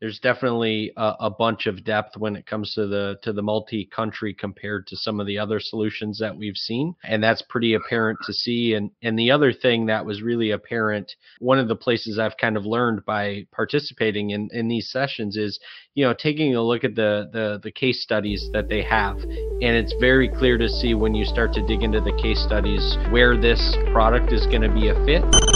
there's definitely a, a, bunch of depth when it comes to the to the multi-country compared to some of the other solutions that we've seen and that's pretty apparent to see. And and the other thing that was really apparent one of the places I've kind of learned by participating in in these sessions is you know taking a look at the the the case studies that they have. And it's very clear to see when you start to dig into the case studies where this product is going to be a fit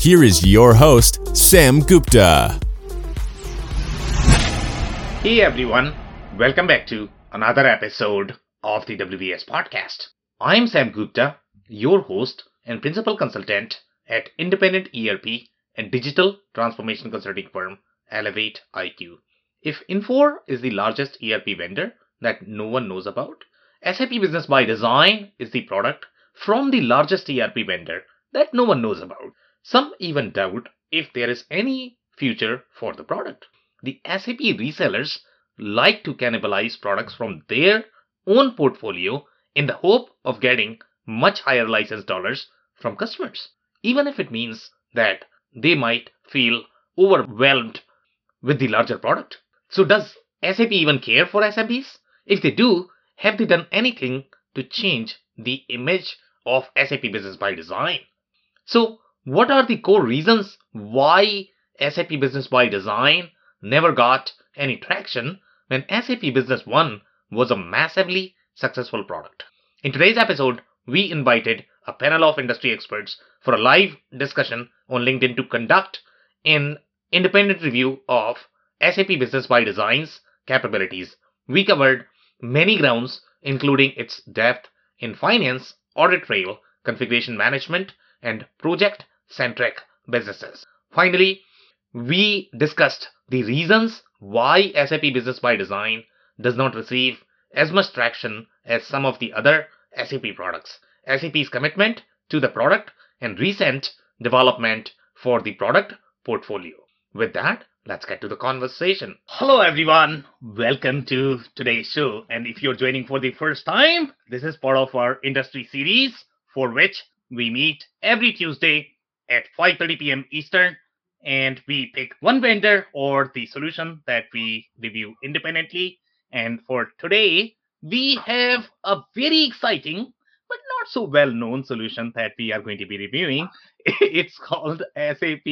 here is your host, Sam Gupta. Hey everyone, welcome back to another episode of the WBS podcast. I'm Sam Gupta, your host and principal consultant at independent ERP and digital transformation consulting firm Elevate IQ. If Infor is the largest ERP vendor that no one knows about, SAP Business by Design is the product from the largest ERP vendor that no one knows about. Some even doubt if there is any future for the product. The SAP resellers like to cannibalize products from their own portfolio in the hope of getting much higher license dollars from customers, even if it means that they might feel overwhelmed with the larger product. So, does SAP even care for SMBs? If they do, have they done anything to change the image of SAP Business by Design? So, what are the core reasons why SAP Business by Design never got any traction when SAP Business One was a massively successful product? In today's episode, we invited a panel of industry experts for a live discussion on LinkedIn to conduct an independent review of SAP Business by Design's capabilities. We covered many grounds, including its depth in finance, audit trail, configuration management, and project centric businesses. Finally, we discussed the reasons why SAP Business by Design does not receive as much traction as some of the other SAP products, SAP's commitment to the product, and recent development for the product portfolio. With that, let's get to the conversation. Hello, everyone. Welcome to today's show. And if you're joining for the first time, this is part of our industry series for which we meet every Tuesday at 5:30 p.m. Eastern, and we pick one vendor or the solution that we review independently. And for today, we have a very exciting but not so well known solution that we are going to be reviewing. It's called SAP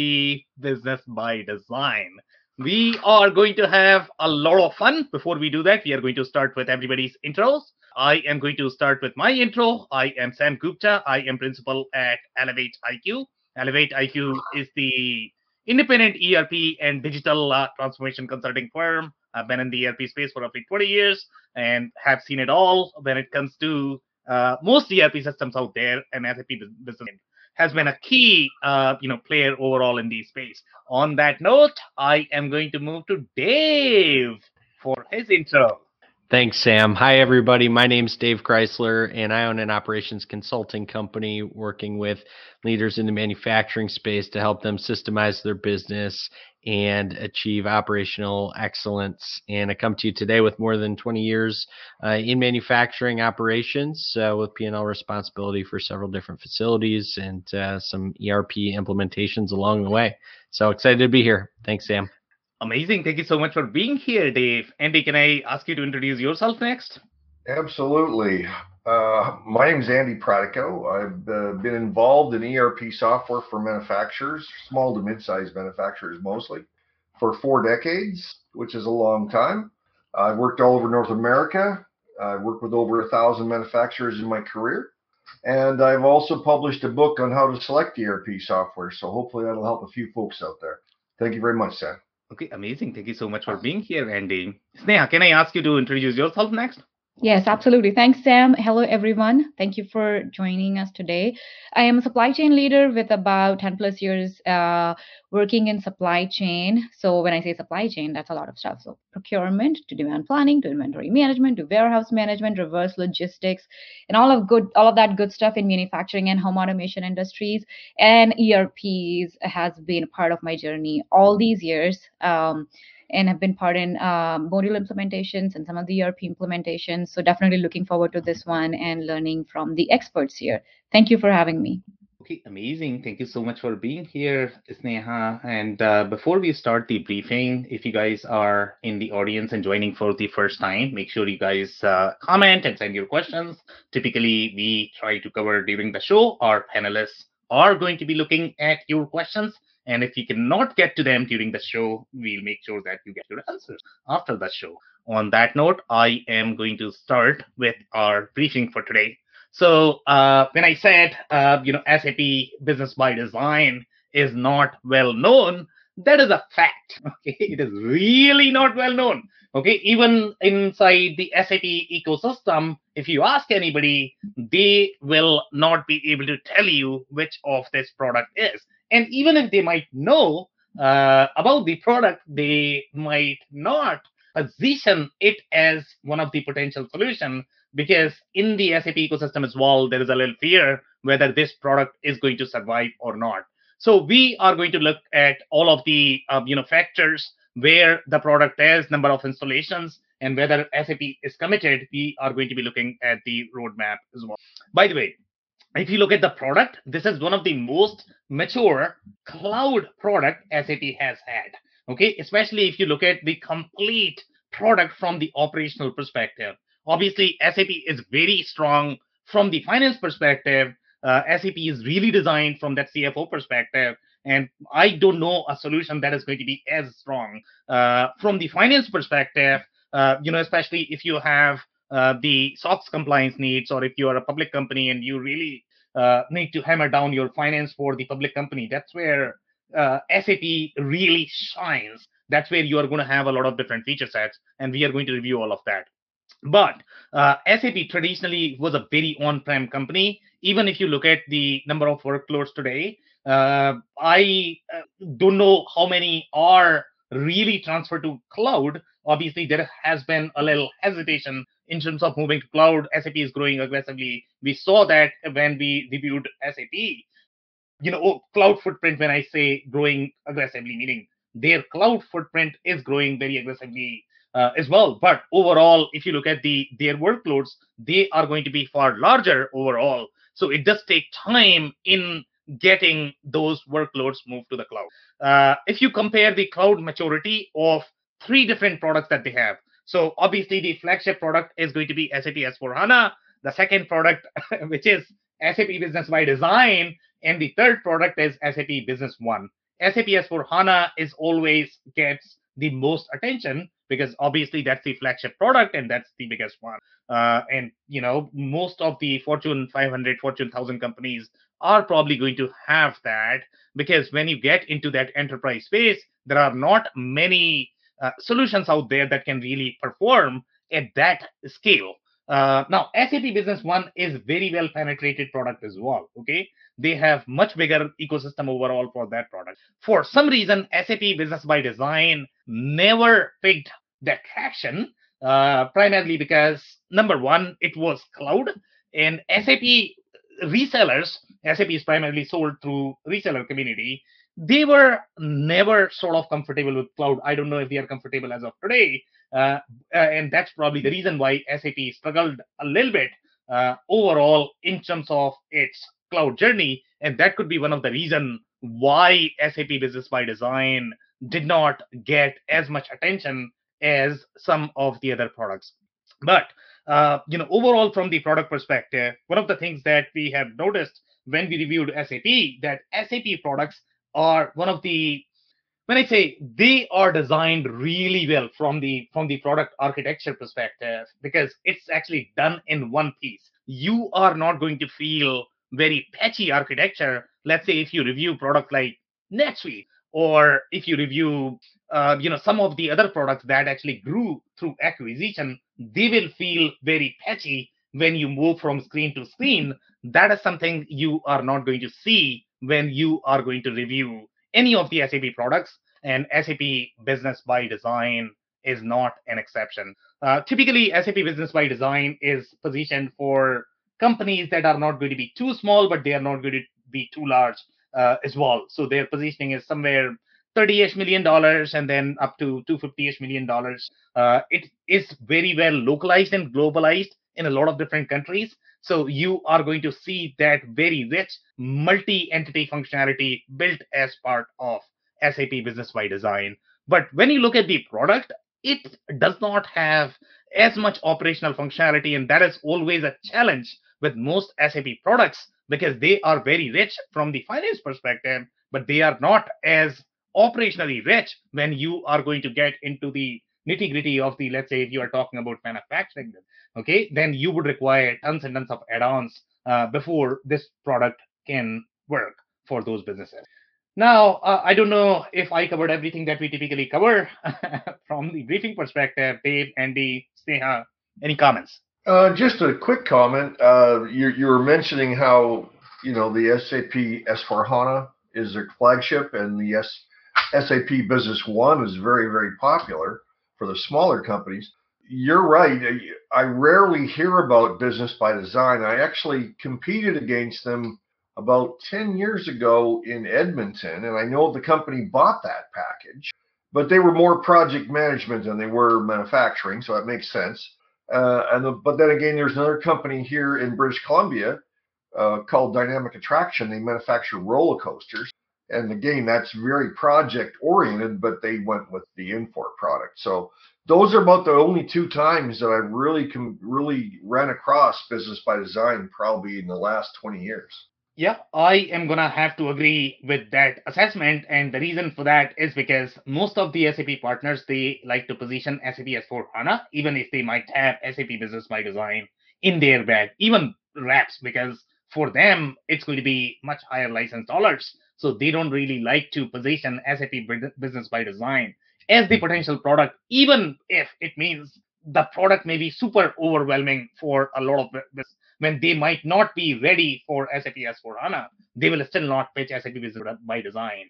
Business by Design. We are going to have a lot of fun. Before we do that, we are going to start with everybody's intros. I am going to start with my intro. I am Sam Gupta. I am principal at Elevate IQ. Elevate IQ is the independent ERP and digital uh, transformation consulting firm. I've been in the ERP space for roughly 20 years and have seen it all when it comes to uh, most ERP systems out there, and SAP Business has been a key, uh, you know, player overall in the space. On that note, I am going to move to Dave for his intro. Thanks, Sam. Hi, everybody. My name's Dave Chrysler, and I own an operations consulting company working with leaders in the manufacturing space to help them systemize their business and achieve operational excellence. And I come to you today with more than 20 years uh, in manufacturing operations with P&L responsibility for several different facilities and uh, some ERP implementations along the way. So excited to be here. Thanks, Sam. Amazing. Thank you so much for being here, Dave. Andy, can I ask you to introduce yourself next? Absolutely. Uh, my name is Andy Pratico. I've uh, been involved in ERP software for manufacturers, small to mid-sized manufacturers mostly, for four decades, which is a long time. I've worked all over North America. I've worked with over a thousand manufacturers in my career. And I've also published a book on how to select ERP software. So hopefully that'll help a few folks out there. Thank you very much, Sam. Okay, amazing. Thank you so much for being here, Andy. Uh, Sneha, can I ask you to introduce yourself next? Yes, absolutely. Thanks, Sam. Hello, everyone. Thank you for joining us today. I am a supply chain leader with about 10 plus years uh, working in supply chain. So, when I say supply chain, that's a lot of stuff. So, procurement to demand planning to inventory management to warehouse management, reverse logistics, and all of good, all of that good stuff in manufacturing and home automation industries. And ERPs has been part of my journey all these years. Um, and have been part in um, module implementations and some of the ERP implementations. So definitely looking forward to this one and learning from the experts here. Thank you for having me. Okay, amazing. Thank you so much for being here, Sneha. And uh, before we start the briefing, if you guys are in the audience and joining for the first time, make sure you guys uh, comment and send your questions. Typically, we try to cover during the show. Our panelists are going to be looking at your questions and if you cannot get to them during the show, we'll make sure that you get your answers after the show. On that note, I am going to start with our briefing for today. So uh, when I said, uh, you know, SAP Business by Design is not well known, that is a fact. Okay, it is really not well known. Okay, even inside the SAP ecosystem, if you ask anybody, they will not be able to tell you which of this product is. And even if they might know uh, about the product, they might not position it as one of the potential solution because in the SAP ecosystem as well, there is a little fear whether this product is going to survive or not. So we are going to look at all of the uh, you know factors where the product is, number of installations, and whether SAP is committed. We are going to be looking at the roadmap as well. By the way, if you look at the product, this is one of the most mature cloud product SAP has had. Okay, especially if you look at the complete product from the operational perspective. Obviously, SAP is very strong from the finance perspective. Uh, SAP is really designed from that CFO perspective. And I don't know a solution that is going to be as strong uh, from the finance perspective. Uh, you know, especially if you have uh, the SOX compliance needs, or if you are a public company and you really uh, need to hammer down your finance for the public company, that's where uh, SAP really shines. That's where you are going to have a lot of different feature sets, and we are going to review all of that. But uh, SAP traditionally was a very on-prem company. Even if you look at the number of workloads today, uh, I uh, don't know how many are really transferred to cloud. Obviously, there has been a little hesitation in terms of moving to cloud. SAP is growing aggressively. We saw that when we reviewed SAP. You know, oh, cloud footprint, when I say growing aggressively, meaning their cloud footprint is growing very aggressively uh, as well. But overall, if you look at the their workloads, they are going to be far larger overall. So it does take time in getting those workloads moved to the cloud. Uh, if you compare the cloud maturity of three different products that they have, so obviously the flagship product is going to be SAP S4HANA, the second product, which is SAP Business by Design, and the third product is SAP Business One. SAP S4HANA is always gets the most attention because obviously that's the flagship product and that's the biggest one. Uh, and you know, most of the Fortune 500, Fortune 1000 companies are probably going to have that because when you get into that enterprise space, there are not many uh, solutions out there that can really perform at that scale. Uh, now, SAP Business One is very well penetrated product as well. Okay, they have much bigger ecosystem overall for that product. For some reason, SAP Business by Design never picked that traction, uh, primarily because number one, it was cloud, and SAP resellers, SAP is primarily sold through reseller community. They were never sort of comfortable with cloud. I don't know if they are comfortable as of today, uh, uh, and that's probably the reason why SAP struggled a little bit uh, overall in terms of its cloud journey, and that could be one of the reason why SAP Business by Design did not get as much attention as some of the other products. But uh, you know, overall from the product perspective, one of the things that we have noticed when we reviewed SAP that SAP products are one of the when I say they are designed really well from the from the product architecture perspective because it's actually done in one piece. You are not going to feel very patchy architecture. Let's say if you review product like NetSuite or if you review uh, you know some of the other products that actually grew through acquisition, they will feel very patchy when you move from screen to screen. That is something you are not going to see when you are going to review any of the SAP products. And SAP Business by Design is not an exception. Uh, typically, SAP Business by Design is positioned for companies that are not going to be too small, but they are not going to be too large uh, as well. So their positioning is somewhere 30-ish million dollars and then up to 250-ish million dollars. Uh, it is very well localized and globalized in a lot of different countries. So you are going to see that very rich multi-entity functionality built as part of SAP Business by Design. But when you look at the product, it does not have as much operational functionality, and that is always a challenge with most SAP products because they are very rich from the finance perspective, but they are not as operationally rich when you are going to get into the nitty gritty of the, let's say, if you are talking about manufacturing, okay, then you would require tons and tons of add ons uh, before this product can work for those businesses. Now, uh, I don't know if I covered everything that we typically cover from the briefing perspective. Dave, Andy, Sneha, any comments? Uh, just a quick comment. Uh, you, you were mentioning how you know the SAP S4 HANA is a flagship, and the S, SAP Business One is very very popular for the smaller companies. You're right. I rarely hear about Business by Design. I actually competed against them about 10 years ago in Edmonton, and I know the company bought that package, but they were more project management than they were manufacturing, so that makes sense. Uh, and the, but then again, there's another company here in British Columbia uh, called Dynamic Attraction. They manufacture roller coasters, and again, that's very project oriented, but they went with the Infor product. So those are about the only two times that I've really can really ran across business by design, probably in the last 20 years. Yeah, I am gonna have to agree with that assessment, and the reason for that is because most of the SAP partners they like to position SAP S4 HANA, even if they might have SAP Business by Design in their bag, even reps, because for them it's going to be much higher license dollars, so they don't really like to position SAP Business by Design as the potential product, even if it means the product may be super overwhelming for a lot of business when they might not be ready for SAP S4 HANA, they will still not pitch SAP Business by Design.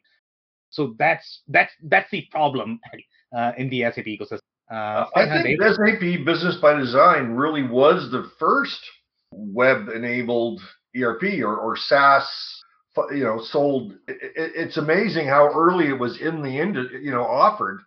So that's that's that's the problem uh, in the SAP ecosystem. Uh, I think SAP Business by Design really was the first web-enabled ERP or, or SaaS, you know, sold. It, it's amazing how early it was in the end, you know, offered,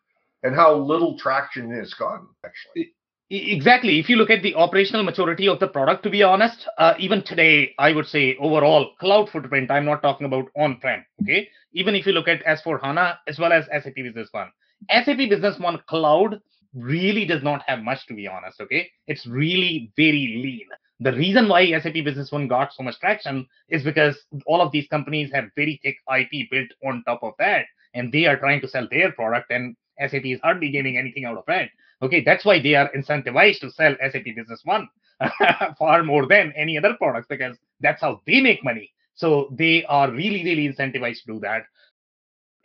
and how little traction it's gotten. Actually, Exactly. If you look at the operational maturity of the product, to be honest, uh, even today, I would say overall cloud footprint, I'm not talking about on prem. Okay. Even if you look at S4 HANA as well as SAP Business One, SAP Business One cloud really does not have much, to be honest. Okay. It's really very lean. The reason why SAP Business One got so much traction is because all of these companies have very thick IP built on top of that, and they are trying to sell their product, and SAP is hardly gaining anything out of it. Okay, that's why they are incentivized to sell SAP Business One far more than any other products because that's how they make money. So they are really, really incentivized to do that.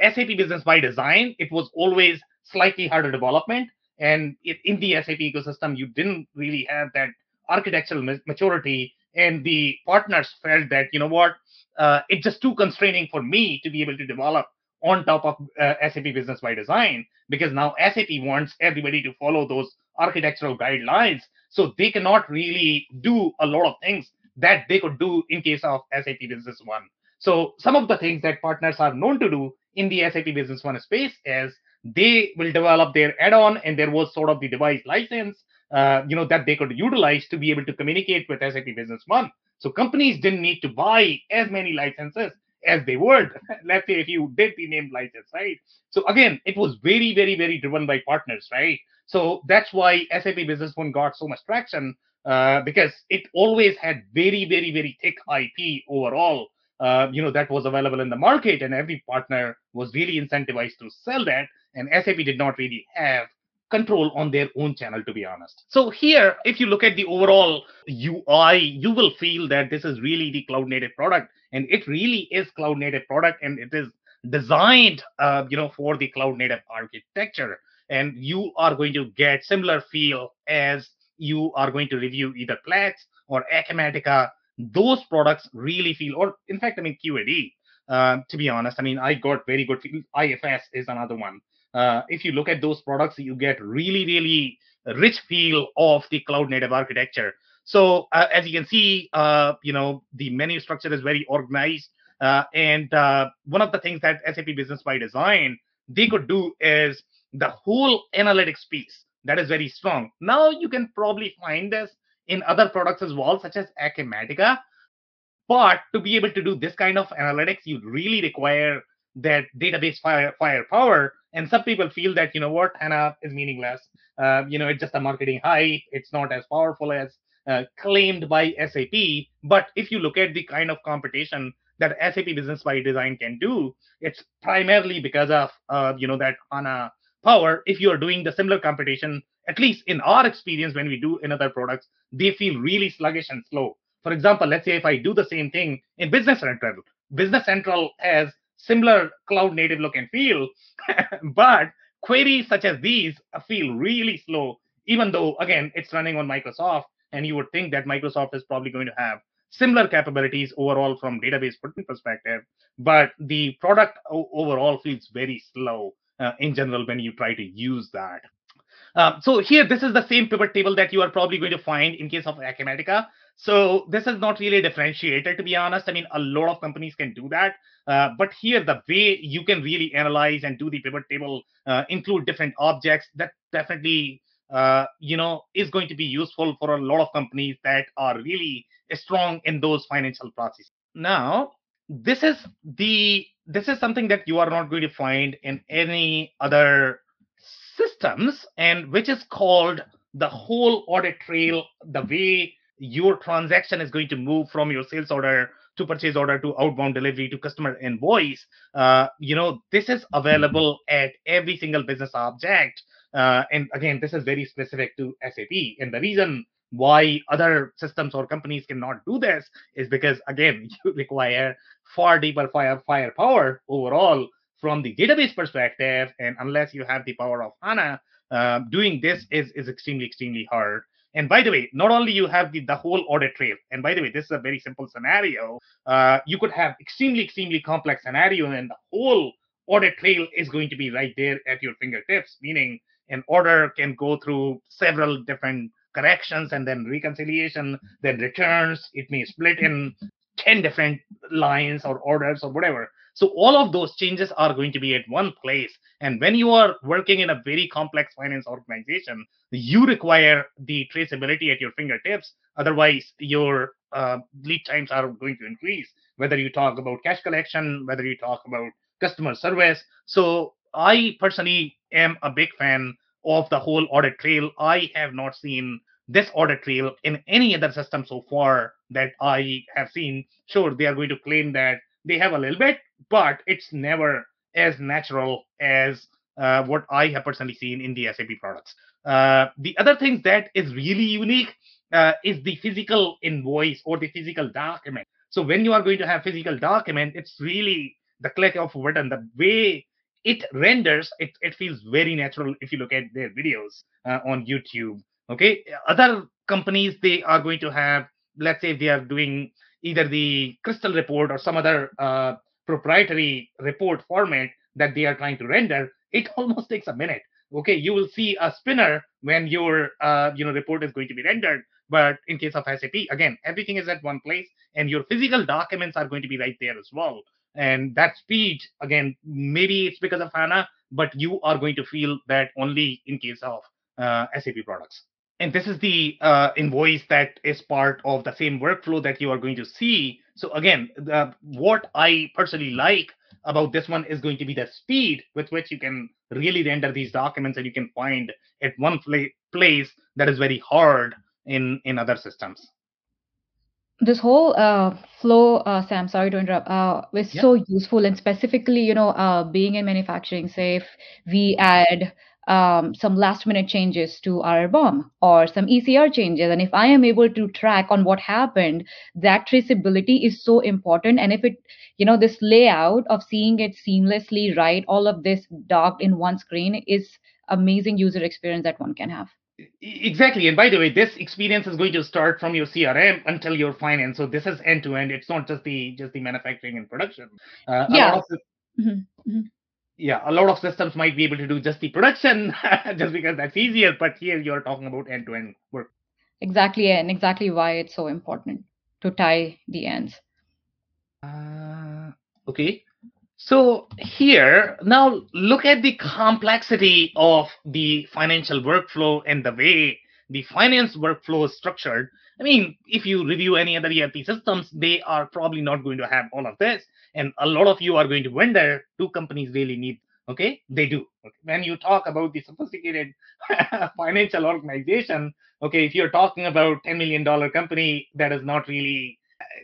SAP Business by Design, it was always slightly harder development. And in the SAP ecosystem, you didn't really have that architectural maturity. And the partners felt that, you know what, uh, it's just too constraining for me to be able to develop on top of uh, SAP Business by Design because now SAP wants everybody to follow those architectural guidelines. So they cannot really do a lot of things that they could do in case of SAP Business One. So some of the things that partners are known to do in the SAP Business One space is they will develop their add-on and there was sort of the device license uh, you know that they could utilize to be able to communicate with SAP Business One. So companies didn't need to buy as many licenses as they would, let's say if you did the named license, right? So again, it was very, very, very driven by partners, right? So that's why SAP Business One got so much traction uh, because it always had very, very, very thick IP overall. Uh, you know that was available in the market, and every partner was really incentivized to sell that. And SAP did not really have control on their own channel, to be honest. So here, if you look at the overall UI, you will feel that this is really the cloud native product and it really is cloud native product and it is designed, uh, you know, for the cloud native architecture, and you are going to get similar feel as you are going to review either Plex or Acumatica. Those products really feel, or in fact, I mean QAD. Uh, to be honest, I mean I got very good. Feel. IFS is another one. Uh, if you look at those products, you get really, really rich feel of the cloud native architecture. So uh, as you can see, uh, you know the menu structure is very organized. Uh, and uh, one of the things that SAP Business by Design they could do is the whole analytics piece that is very strong. Now you can probably find this in other products as well, such as Acumatica. But to be able to do this kind of analytics, you really require that database fire firepower. And some people feel that you know what HANA is meaningless. Uh, you know, it's just a marketing hype. It's not as powerful as uh, claimed by SAP. But if you look at the kind of competition that SAP Business by Design can do, it's primarily because of uh, you know that HANA power. If you are doing the similar competition, at least in our experience when we do in other products, they feel really sluggish and slow. For example, let's say if I do the same thing in Business Central, Business Central has similar cloud native look and feel, but queries such as these feel really slow, even though, again, it's running on Microsoft. And you would think that Microsoft is probably going to have similar capabilities overall from database perspective, but the product overall feels very slow uh, in general when you try to use that. Um, so here, this is the same pivot table that you are probably going to find in case of Acumatica. So this is not really differentiated, to be honest. I mean, a lot of companies can do that. Uh, but here, the way you can really analyze and do the pivot table, uh, include different objects, that definitely, uh, you know, is going to be useful for a lot of companies that are really strong in those financial processes. Now, this is the this is something that you are not going to find in any other systems, and which is called the whole audit trail, the way your transaction is going to move from your sales order to purchase order to outbound delivery to customer invoice uh, you know this is available at every single business object. Uh, and again this is very specific to sap and the reason why other systems or companies cannot do this is because again you require far deeper fire firepower overall from the database perspective and unless you have the power of hana uh, doing this is is extremely extremely hard and by the way, not only you have the, the whole audit trail, and by the way, this is a very simple scenario. Uh, you could have extremely, extremely complex scenario, and the whole audit trail is going to be right there at your fingertips, meaning an order can go through several different corrections and then reconciliation, then returns. It may split in 10 different lines or orders or whatever. So all of those changes are going to be at one place. And when you are working in a very complex finance organization, you require the traceability at your fingertips. Otherwise, your uh, lead times are going to increase, whether you talk about cash collection, whether you talk about customer service. So I personally am a big fan of the whole audit trail. I have not seen this audit trail in any other system so far that I have seen. Sure, they are going to claim that they have a little bit, but it's never as natural as uh, what I have personally seen in the SAP products. Uh, the other thing that is really unique uh, is the physical invoice or the physical document. So when you are going to have physical document, it's really the click of a button. The way it renders, it, it feels very natural if you look at their videos uh, on YouTube. Okay, other companies they are going to have, let's say, they are doing either the crystal report or some other uh, proprietary report format that they are trying to render, it almost takes a minute. Okay, you will see a spinner when your uh, you know report is going to be rendered. But in case of SAP, again, everything is at one place, and your physical documents are going to be right there as well. And that speed, again, maybe it's because of HANA, but you are going to feel that only in case of uh, SAP products and this is the uh, invoice that is part of the same workflow that you are going to see. So again, the, what I personally like about this one is going to be the speed with which you can really render these documents and you can find at one pla- place that is very hard in in other systems this whole uh, flow, uh, Sam, sorry to interrupt, uh, was yeah. so useful. And specifically, you know, uh, being in manufacturing, say if we add um, some last minute changes to our BOM or some ECR changes. And if I am able to track on what happened, that traceability is so important. And if it, you know, this layout of seeing it seamlessly right, all of this docked in one screen is amazing user experience that one can have. Exactly. And by the way, this experience is going to start from your CRM until your finance. So this is end to end. It's not just the just the manufacturing and production. Uh, yeah. The, mm-hmm. Mm-hmm yeah, a lot of systems might be able to do just the production just because that's easier. But here you're talking about end to end work. Exactly, and exactly why it's so important to tie the ends. Uh, okay. So here, now look at the complexity of the financial workflow and the way the finance workflow is structured. I mean, if you review any other ERP systems, they are probably not going to have all of this. And a lot of you are going to wonder do companies really need okay? They do. Okay. when you talk about the sophisticated financial organization okay if you're talking about 10 million dollar company that is not really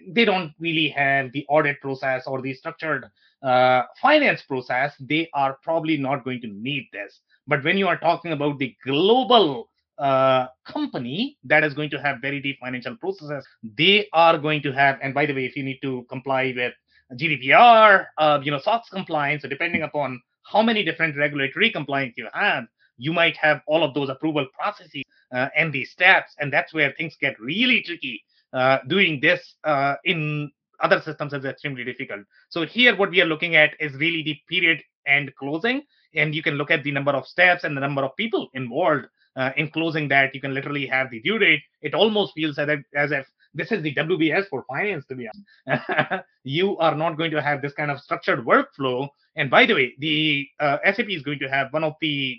they don't really have the audit process or the structured uh, finance process. They are probably not going to need this. But when you are talking about the global uh, company that is going to have very deep financial processes they are going to have and by the way if you need to comply with GDPR, uh, you know, SOX compliance. So depending upon how many different regulatory compliance you have, you might have all of those approval processes uh, and these steps, and that's where things get really tricky. Uh, doing this uh, in other systems is extremely difficult. So here, what we are looking at is really the period and closing, and you can look at the number of steps and the number of people involved uh, in closing that. You can literally have the due date. It almost feels as if, as if this is the WBS for finance, to be honest. you are not going to have this kind of structured workflow. And by the way, the uh, SAP is going to have one of the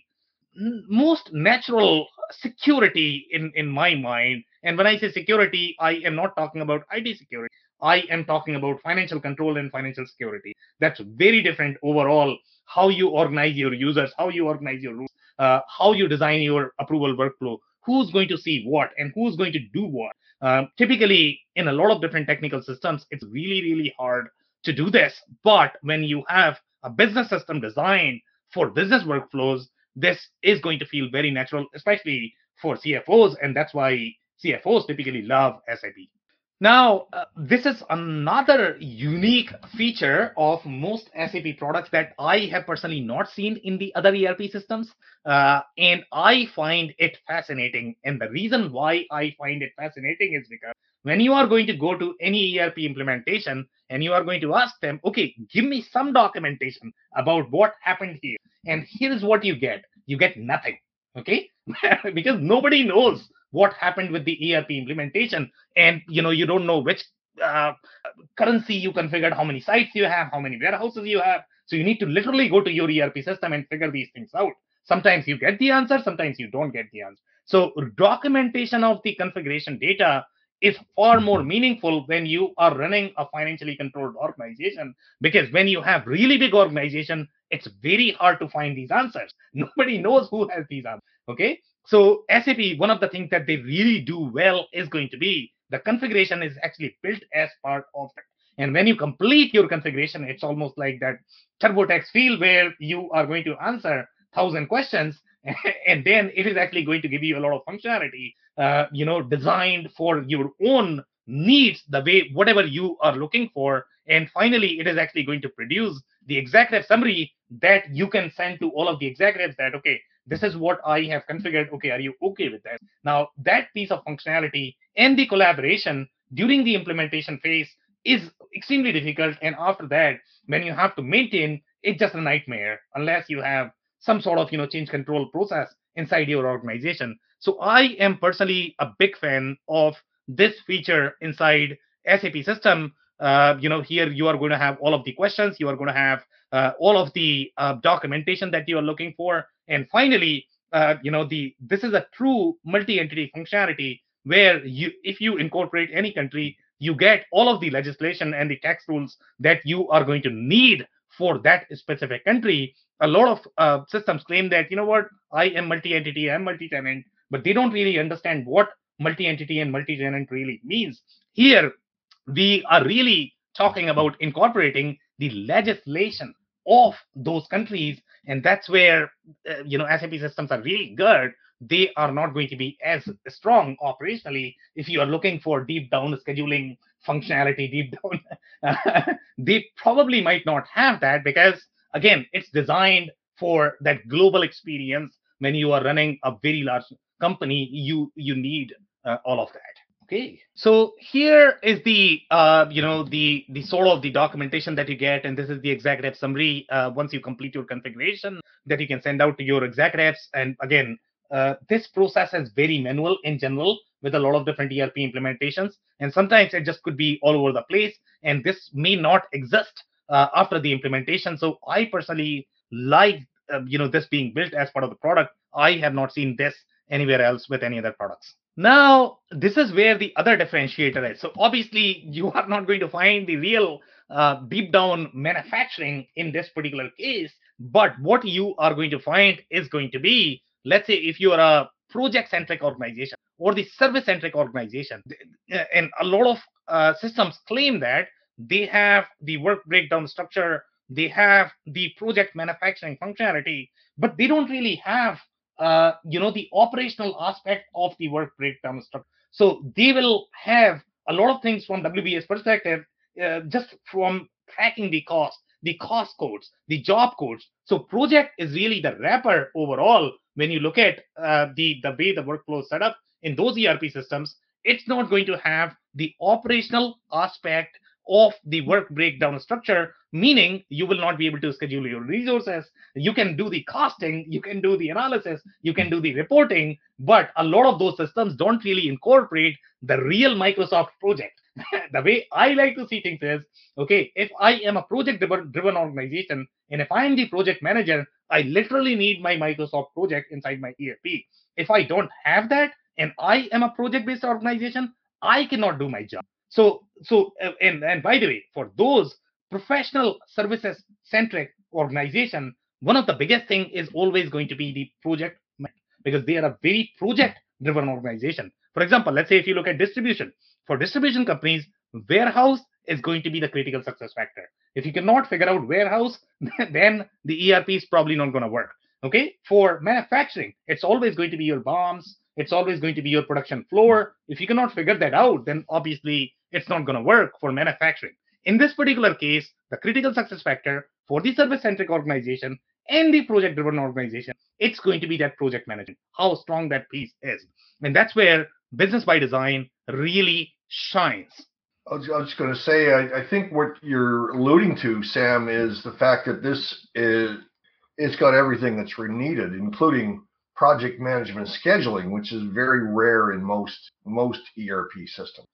most natural security in, in my mind. And when I say security, I am not talking about IT security. I am talking about financial control and financial security. That's very different overall. How you organize your users, how you organize your rules, uh, how you design your approval workflow, who's going to see what, and who's going to do what. Um, typically, in a lot of different technical systems, it's really, really hard to do this. But when you have a business system designed for business workflows, this is going to feel very natural, especially for CFOs. And that's why CFOs typically love SAP. Now, uh, this is another unique feature of most SAP products that I have personally not seen in the other ERP systems. Uh, and I find it fascinating. And the reason why I find it fascinating is because when you are going to go to any ERP implementation and you are going to ask them, okay, give me some documentation about what happened here. And here's what you get you get nothing. Okay. because nobody knows what happened with the ERP implementation, and you know you don't know which uh, currency you configured, how many sites you have, how many warehouses you have. So you need to literally go to your ERP system and figure these things out. Sometimes you get the answer, sometimes you don't get the answer. So documentation of the configuration data is far more meaningful when you are running a financially controlled organization because when you have really big organization it's very hard to find these answers nobody knows who has these answers okay so SAP, one of the things that they really do well is going to be the configuration is actually built as part of it. And when you complete your configuration, it's almost like that TurboTax field where you are going to answer thousand questions, and then it is actually going to give you a lot of functionality, uh, you know, designed for your own needs, the way whatever you are looking for. And finally, it is actually going to produce the executive summary that you can send to all of the executives that okay this is what I have configured. Okay, are you okay with that? Now, that piece of functionality and the collaboration during the implementation phase is extremely difficult. And after that, when you have to maintain, it's just a nightmare unless you have some sort of you know change control process inside your organization. So I am personally a big fan of this feature inside SAP system. Uh, you know, here you are going to have all of the questions, you are going to have uh, all of the uh, documentation that you are looking for, and finally, uh, you know, the this is a true multi-entity functionality where you, if you incorporate any country, you get all of the legislation and the tax rules that you are going to need for that specific country. A lot of uh, systems claim that you know what, I am multi-entity, I'm multi-tenant, but they don't really understand what multi-entity and multi-tenant really means. Here, we are really talking about incorporating the legislation of those countries and that's where uh, you know SAP systems are really good. They are not going to be as strong operationally if you are looking for deep down scheduling functionality deep down. they probably might not have that because again, it's designed for that global experience. When you are running a very large company, you you need uh, all of that. Okay, so here is the uh, you know the the sort of the documentation that you get, and this is the executive summary. Uh, once you complete your configuration, that you can send out to your executives. And again, uh, this process is very manual in general with a lot of different ERP implementations, and sometimes it just could be all over the place, and this may not exist uh, after the implementation. So I personally like uh, you know this being built as part of the product. I have not seen this anywhere else with any other products. Now, this is where the other differentiator is. So obviously, you are not going to find the real uh, deep down manufacturing in this particular case. But what you are going to find is going to be, let's say, if you are a project centric organization or the service centric organization, and a lot of uh, systems claim that they have the work breakdown structure, they have the project manufacturing functionality, but they don't really have uh, you know, the operational aspect of the work breakdown structure. So they will have a lot of things from WBS perspective, uh, just from tracking the cost, the cost codes, the job codes. So project is really the wrapper overall. When you look at uh, the the way the workflow is set up in those ERP systems, it's not going to have the operational aspect of the work breakdown structure, meaning you will not be able to schedule your resources. You can do the costing, you can do the analysis, you can do the reporting, but a lot of those systems don't really incorporate the real Microsoft project. the way I like to see things is okay, if I am a project driven organization and if I am the project manager, I literally need my Microsoft project inside my ERP. If I don't have that and I am a project based organization, I cannot do my job. So, so uh, and and by the way, for those professional services centric organization, one of the biggest thing is always going to be the project because they are a very project driven organization. For example, let's say if you look at distribution, for distribution companies, warehouse is going to be the critical success factor. If you cannot figure out warehouse, then the ERP is probably not going to work. Okay. For manufacturing, it's always going to be your BOMs. It's always going to be your production floor. If you cannot figure that out, then obviously it's not going to work for manufacturing. In this particular case, the critical success factor for the service centric organization and the project driven organization, it's going to be that project management, how strong that piece is. And that's where business by design really shines. I was, just going to say, I, I, think what you're alluding to, Sam, is the fact that this is it's got everything that's needed, including project management scheduling, which is very rare in most most ERP systems.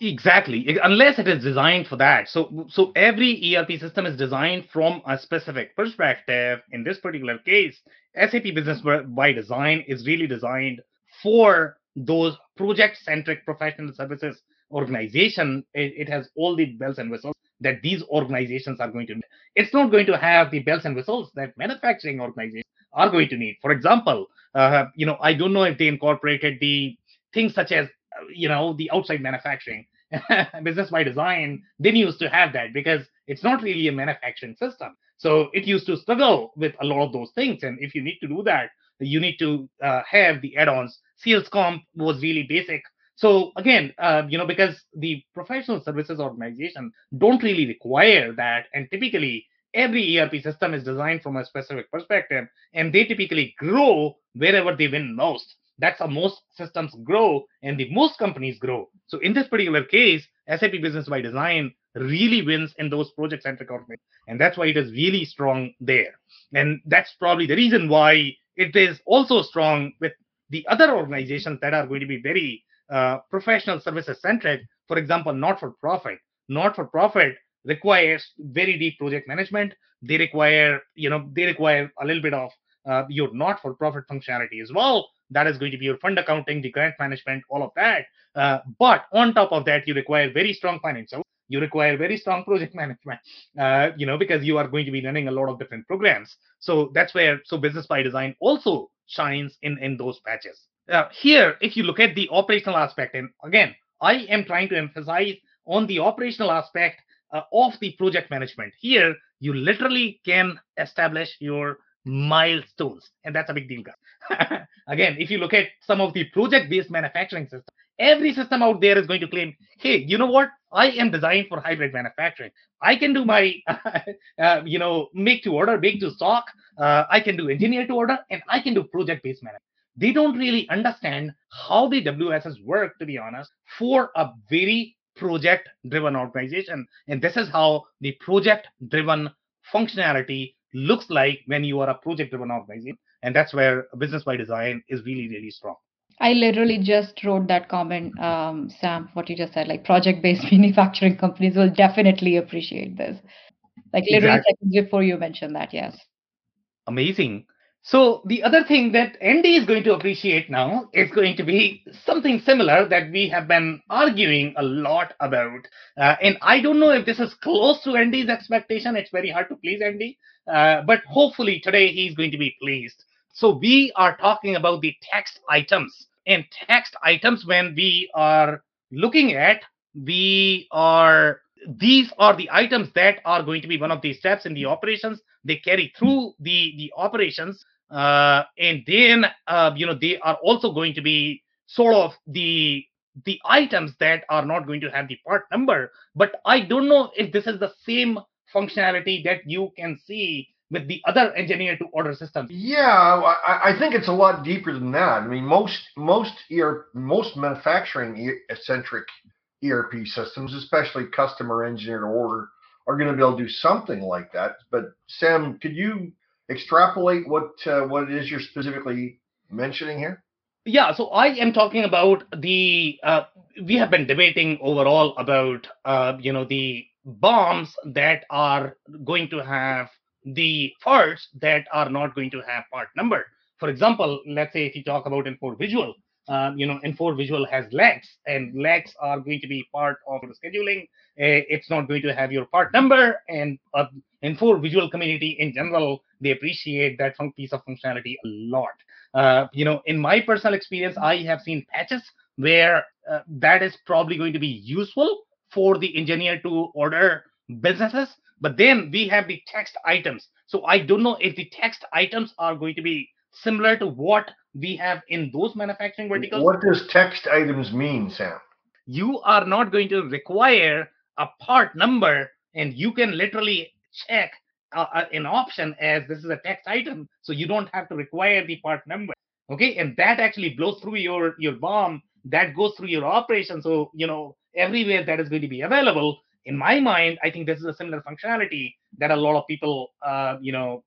Exactly, unless it is designed for that. So, so every ERP system is designed from a specific perspective. In this particular case, SAP Business by Design is really designed for those project-centric professional services organization. It, it has all the bells and whistles that these organizations are going to need. It's not going to have the bells and whistles that manufacturing organizations are going to need. For example, uh, you know, I don't know if they incorporated the things such as you know the outside manufacturing business by design didn't used to have that because it's not really a manufacturing system. So it used to struggle with a lot of those things. And if you need to do that you need to uh, have the add-ons. Sales comp was really basic. So again uh, you know because the professional services organization don't really require that. And typically every erp system is designed from a specific perspective and they typically grow wherever they win most that's how most systems grow and the most companies grow. So in this particular case, SAP Business by Design really wins in those project centric organizations. And that's why it is really strong there. And that's probably the reason why it is also strong with the other organizations that are going to be very uh, professional services centric. For example, not for profit. Not for profit requires very deep project management. They require, you know, they require a little bit of uh, your not for profit functionality as well that is going to be your fund accounting, the grant management, all of that. Uh, but on top of that, you require very strong financial. You require very strong project management, uh, you know, because you are going to be running a lot of different programs. So that's where so business by design also shines in in those patches. Uh, here, if you look at the operational aspect, and again, I am trying to emphasize on the operational aspect uh, of the project management. Here, you literally can establish your milestones, and that's a big deal, guys. Again, if you look at some of the project-based manufacturing systems, every system out there is going to claim, "Hey, you know what? I am designed for hybrid manufacturing. I can do my, uh, you know, make to order, make to stock. Uh, I can do engineer to order, and I can do project-based manufacturing." They don't really understand how the WBS work, to be honest, for a very project driven organization. And this is how the project driven functionality looks like when you are a project driven organization. And that's where business by design is really, really strong. I literally just wrote that comment, um, Sam, what you just said. Like project based manufacturing companies will definitely appreciate this. Like literally exactly. seconds before you mentioned that, yes. Amazing. So the other thing that Andy is going to appreciate now is going to be something similar that we have been arguing a lot about. Uh, and I don't know if this is close to Andy's expectation. It's very hard to please Andy, uh, but hopefully today he's going to be pleased. So we are talking about the text items and text items when we are looking at, we are these are the items that are going to be one of the steps in the operations they carry through the the operations uh, and then uh, you know they are also going to be sort of the the items that are not going to have the part number. But i don't know if this is the same functionality that you can see with the other engineer to order systems. Yeah I, I think it's a lot deeper than that. I mean most most ER, most manufacturing centric erp systems especially customer engineer to order are going to be able to do something like that. But sam could you extrapolate what uh, what it is you're specifically mentioning here? Yeah, so I am talking about the. Uh, we have been debating overall about uh, you know the BOMs that are going to have the parts that are not going to have part number. For example, let's say if you talk about Infor Visual, um, you know, Infor Visual has legs, and legs are going to be part of the scheduling. It's not going to have your part number, and uh, Infor Visual community in general, they appreciate that piece of functionality a lot. Uh, you know, in my personal experience, I have seen patches where uh, that is probably going to be useful for the engineer to order businesses. But then we have the text items. So I don't know if the text items are going to be similar to what we have in those manufacturing verticals. What does text items mean, Sam? You are not going to require a part number, and you can literally check uh, uh, an option as this is a text item, so you don't have to require the part number. Okay, and that actually blows through your your BOM. That goes through your operation. So you know everywhere that is going to be available. In my mind, I think this is a similar functionality that a lot of people, uh, you know,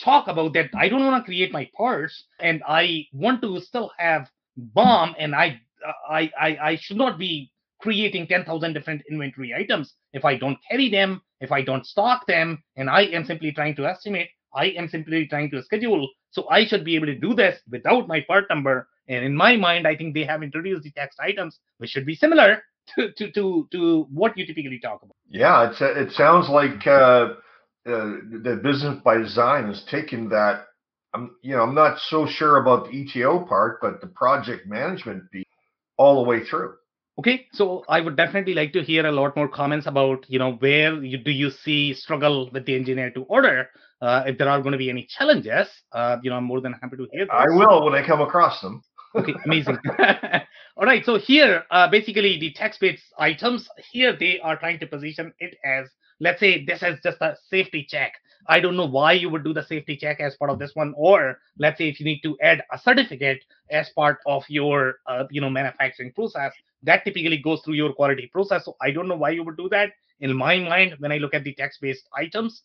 talk about that I don't want to create my parts and I want to still have BOM and I I I, I should not be creating 10,000 different inventory items if I don't carry them, if I don't stock them, and I am simply trying to estimate, I am simply trying to schedule. So I should be able to do this without my part number. And in my mind, I think they have introduced the text items, which should be similar to to to, to what you typically talk about. Yeah, it's it sounds like uh, uh, the business by design has taken that. I'm you know I'm not so sure about the ETO part, but the project management piece all the way through. Okay, so I would definitely like to hear a lot more comments about you know where you, do you see struggle with the engineer to order. Uh, if there are going to be any challenges, uh, you know I'm more than happy to hear. Those. I will when I come across them. okay, amazing. All right, so here uh, basically the text-based items here they are trying to position it as let's say this is just a safety check. I don't know why you would do the safety check as part of this one or let's say if you need to add a certificate as part of your uh, you know manufacturing process that typically goes through your quality process. So i don't know why you would do that. In my mind when i look at the text based items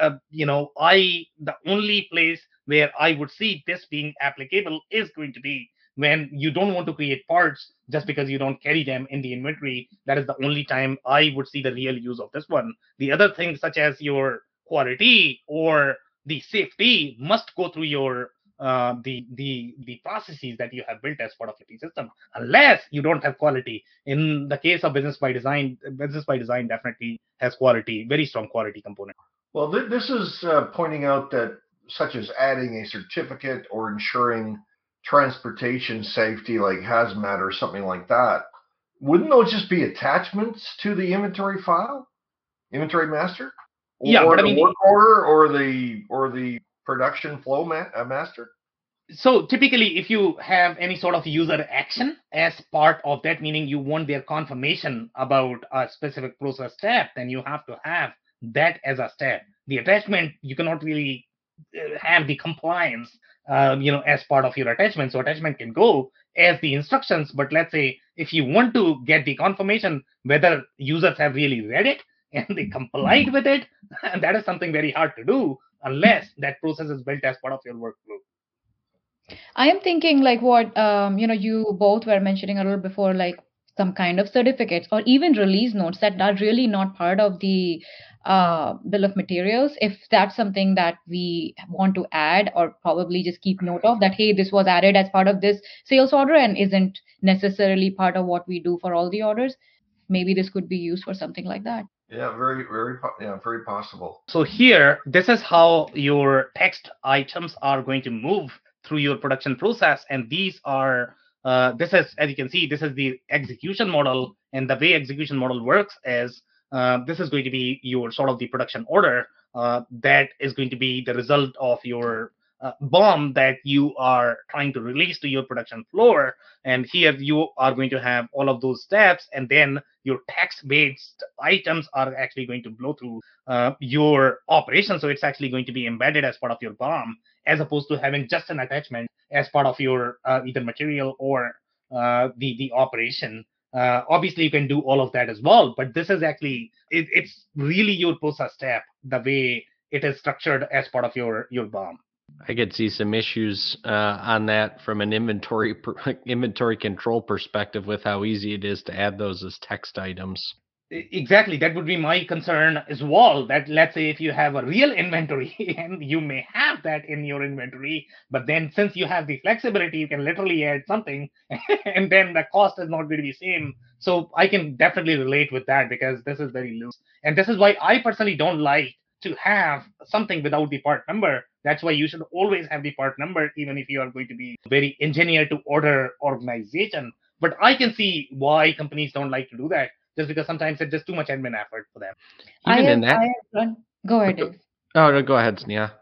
uh, you know i the only place where i would see this being applicable is going to be when you don't want to create parts just because you don't carry them in the inventory. That is the only time I would see the real use of this one. The other things, such as your quality or the safety, must go through your uh, the the the processes that you have built as part of your system unless you don't have quality in the case of business by design business by design definitely has quality very strong quality component well th- this is uh, pointing out that such as adding a certificate or ensuring transportation safety like hazmat or something like that, wouldn't those just be attachments to the inventory file, inventory master? Or yeah, but I mean, work order or the or the production flow ma- uh, master? So typically, if you have any sort of user action as part of that, meaning you want their confirmation about a specific process step, then you have to have that as a step. The attachment you cannot really have the compliance, um, you know, as part of your attachment. So attachment can go as the instructions, but let's say if you want to get the confirmation whether users have really read it and they complied with it, that is something very hard to do unless that process is built as part of your workflow. I am thinking like what um, you know you both were mentioning a little before, like some kind of certificates or even release notes that are really not part of the uh, bill of materials. If that's something that we want to add or probably just keep note of that, hey, this was added as part of this sales order and isn't necessarily part of what we do for all the orders, maybe this could be used for something like that. Yeah, very, very, yeah, very possible. So here, this is how your text items are going to move through your production process. And these are, uh, this is, as you can see, this is the execution model. And the way execution model works is uh, this is going to be your sort of the production order uh, that is going to be the result of your uh, BOM that you are trying to release to your production floor. And here you are going to have all of those steps, and then your text based items are actually going to blow through uh, your operation. So it's actually going to be embedded as part of your BOM as opposed to having just an attachment as part of your uh, either material or the the operation. Uh, obviously, you can do all of that as well, but this is actually it, it's really your process step the way it is structured as part of your your BOM. I could see some issues uh, on that from an inventory inventory control perspective with how easy it is to add those as text items. Exactly, that would be my concern as well. That let's say if you have a real inventory and you may have that in your inventory, but then since you have the flexibility, you can literally add something, and then the cost is not going to be same. So I can definitely relate with that because this is very loose, and this is why I personally don't like to have something without the part number. That's why you should always have the part number, even if you are going to be very engineer to order organization. But I can see why companies don't like to do that, just because sometimes it's just too much admin effort for them. Even I in have, that. I have run, go ahead. Dave. Oh, no, go ahead, Sneha.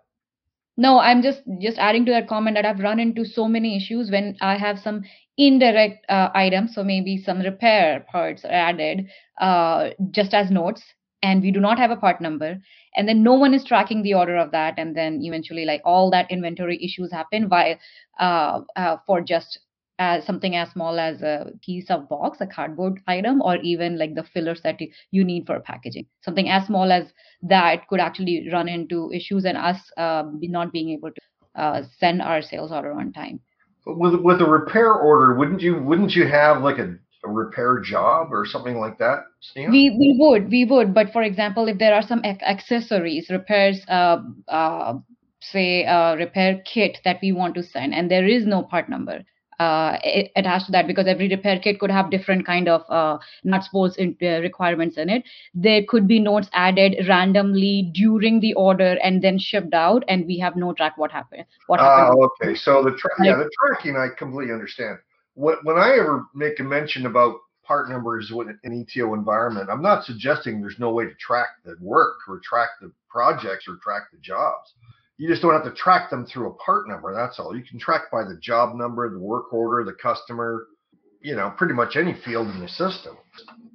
No, I'm just just adding to that comment that I've run into so many issues when I have some indirect uh, items, so maybe some repair parts are added uh, just as notes, and we do not have a part number, and then no one is tracking the order of that, and then eventually like all that inventory issues happen while uh, uh, for just uh, something as small as a piece of box, a cardboard item, or even like the fillers that you, need for packaging. Something as small as that could actually run into issues and us uh, not being able to uh, send our sales order on time. With with a repair order, wouldn't you wouldn't you have like a, a repair job or something like that? We we would we would, but for example, if there are some ac- accessories, repairs, uh, uh, say a repair kit that we want to send, and there is no part number uh, attached to that because every repair kit could have different kind of uh, nuts bolts in, uh, requirements in it. There could be notes added randomly during the order and then shipped out, and we have no track what happened. What Ah, happened? okay. So the tra- yeah, the tracking I completely understand. When when I ever make a mention about part numbers with an ETO environment, I'm not suggesting there's no way to track the work or track the projects or track the jobs. You just don't have to track them through a part number. That's all. You can track by the job number, the work order, the customer, you know, pretty much any field in the system.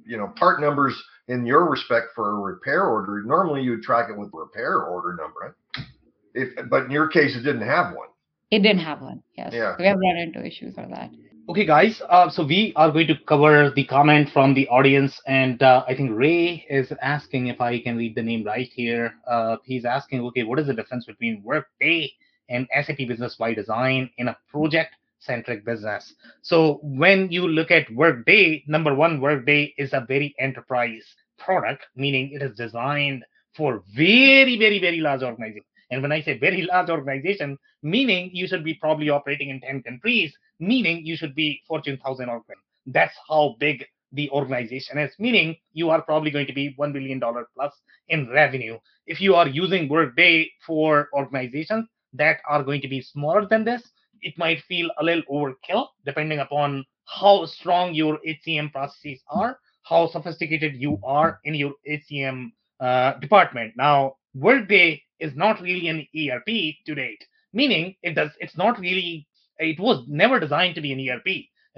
You know, part numbers in your respect for a repair order, normally you would track it with repair order number. Right? If, but in your case, it didn't have one. It didn't have one. Yes, Yeah. we have run into issues for that. Okay, guys. Uh, so we are going to cover the comment from the audience, and uh, I think Ray is asking if I can read the name right here. Uh, he's asking, okay, what is the difference between Workday and SAP Business by Design in a project-centric business? So when you look at Workday, number one, Workday is a very enterprise product, meaning it is designed for very, very, very large organizations. And when I say very large organization, meaning you should be probably operating in 10 countries, meaning you should be Fortune 1000 organization. That's how big the organization is, meaning you are probably going to be $1 billion plus in revenue. If you are using Workday for organizations that are going to be smaller than this, it might feel a little overkill depending upon how strong your HCM processes are, how sophisticated you are in your HCM uh, department. Now, Workday is not really an ERP to date, meaning it does it's not really it was never designed to be an ERP.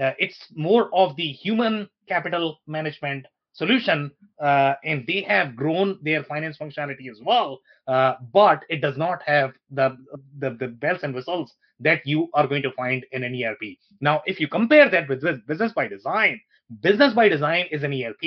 Uh, it's more of the human capital management solution, uh, and they have grown their finance functionality as well. Uh, but it does not have the, the the bells and whistles that you are going to find in an ERP. Now, if you compare that with Business by Design, Business by Design is an ERP.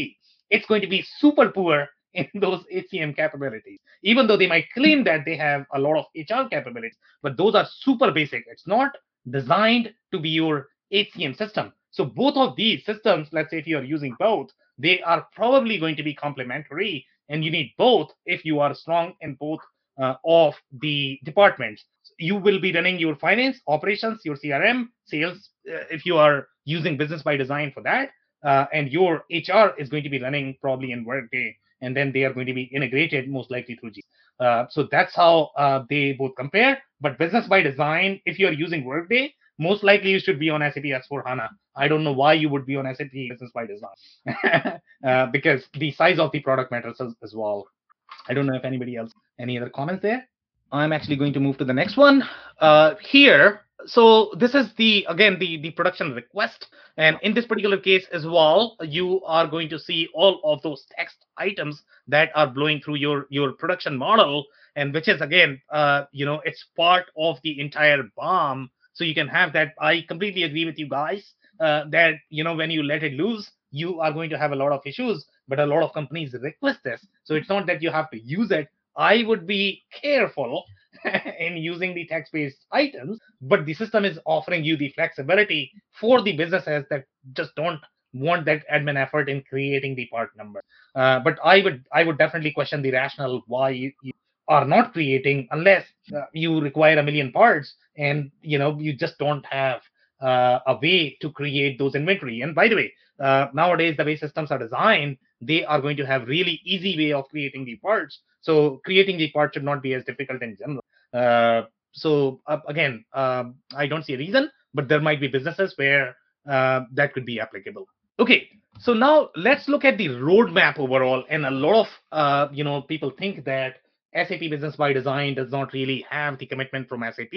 It's going to be super poor in those HCM capabilities, even though they might claim that they have a lot of HR capabilities, but those are super basic. It's not designed to be your HCM system. So both of these systems, let's say if you are using both, they are probably going to be complementary, and you need both if you are strong in both uh, of the departments. You will be running your finance, operations, your CRM, sales, uh, if you are using business by design for that, uh, and your HR is going to be running probably in Workday, and then they are going to be integrated most likely through G. Uh, so that's how uh, they both compare. But business by design, if you are using Workday, most likely you should be on SAP S4 HANA. I don't know why you would be on SAP Business by Design uh, because the size of the product matters as, as, well. I don't know if anybody else, any other comments there? I'm actually going to move to the next one. Uh, here, so this is the again the the production request. And in this particular case as well you are going to see all of those text items that are blowing through your your production model. And which is again uh, you know it's part of the entire BOM. So you can have that. I completely agree with you guys uh, that you know when you let it loose you are going to have a lot of issues. But a lot of companies request this. So it's not that you have to use it. I would be careful in using the text-based items, but the system is offering you the flexibility for the businesses that just don't want that admin effort in creating the part number. Uh, but I would I would definitely question the rationale why you, you are not creating unless uh, you require a million parts and you know you just don't have uh, a way to create those inventory. And by the way, uh, nowadays the way systems are designed, they are going to have really easy way of creating the parts. So creating the part should not be as difficult in general. Uh, so uh, again, um, I don't see a reason, but there might be businesses where uh, that could be applicable. Okay, so now let's look at the roadmap overall. And a lot of uh, you know people think that SAP Business by Design does not really have the commitment from SAP.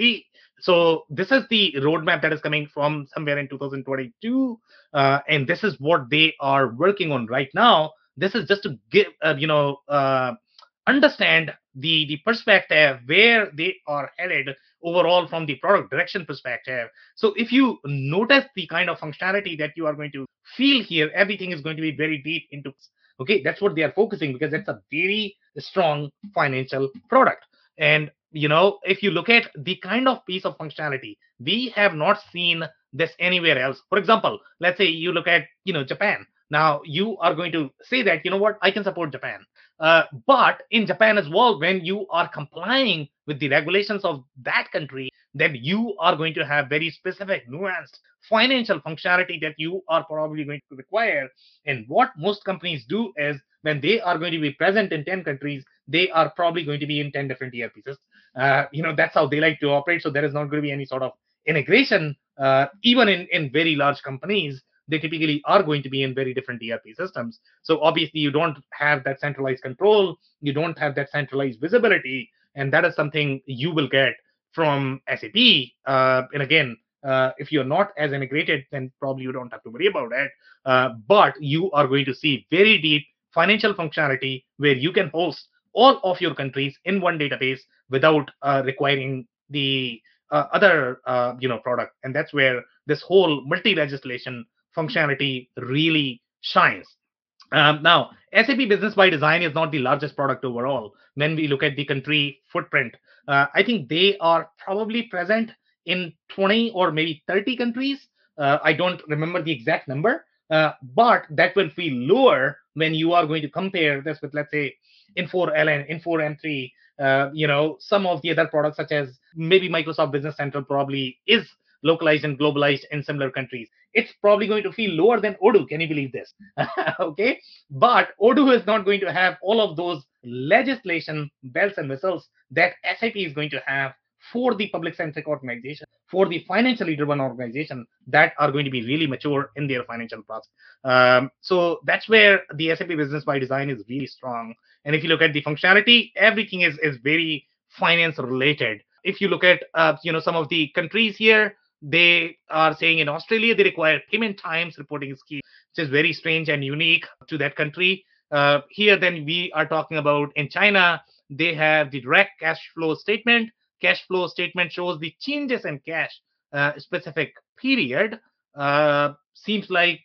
So this is the roadmap that is coming from somewhere in 2022, uh, and this is what they are working on right now. This is just to give uh, you know uh, understand the the perspective where they are headed overall from the product direction perspective. So if you notice the kind of functionality that you are going to feel here everything is going to be very deep into okay that's what they are focusing because it's a very strong financial product. And you know if you look at the kind of piece of functionality we have not seen this anywhere else. For example let's say you look at you know japan. Now you are going to say that you know what? I can support japan uh, but in Japan as well, when you are complying with the regulations of that country, then you are going to have very specific, nuanced financial functionality that you are probably going to require. And what most companies do is when they are going to be present in 10 countries, they are probably going to be in 10 different systems. Uh, you know, that's how they like to operate. So there is not going to be any sort of integration, uh, even in, in very large companies they typically are going to be in very different ERP systems. So obviously, you don't have that centralized control, you don't have that centralized visibility, and that is something you will get from SAP. Uh, and again, uh, if you're not as integrated, then probably you don't have to worry about it. Uh, but you are going to see very deep financial functionality where you can host all of your countries in one database without uh, requiring the uh, other uh, you know product and that's where this whole multi-legislation functionality really shines. Um, now, SAP Business by Design is not the largest product overall. When we look at the country footprint, uh, I think they are probably present in 20 or maybe 30 countries. Uh, I don't remember the exact number, uh, but that will feel lower when you are going to compare this with, let's say, Infor LN, Infor M3, uh, you know, some of the other products, such as maybe Microsoft Business Central probably is localized and globalized in similar countries. It's probably going to feel lower than Odoo. Can you believe this? okay. But Odoo is not going to have all of those legislation bells and whistles that SAP is going to have for the public centric organization, for the financially driven organization that are going to be really mature in their financial process. Um, so that's where the SAP business by design is really strong. And if you look at the functionality, everything is, is very finance related. If you look at uh, you know some of the countries here, they are saying in Australia they require payment times reporting scheme, which is very strange and unique to that country. Uh, here, then we are talking about in China, they have the direct cash flow statement. Cash flow statement shows the changes in cash uh, specific period. Uh, seems like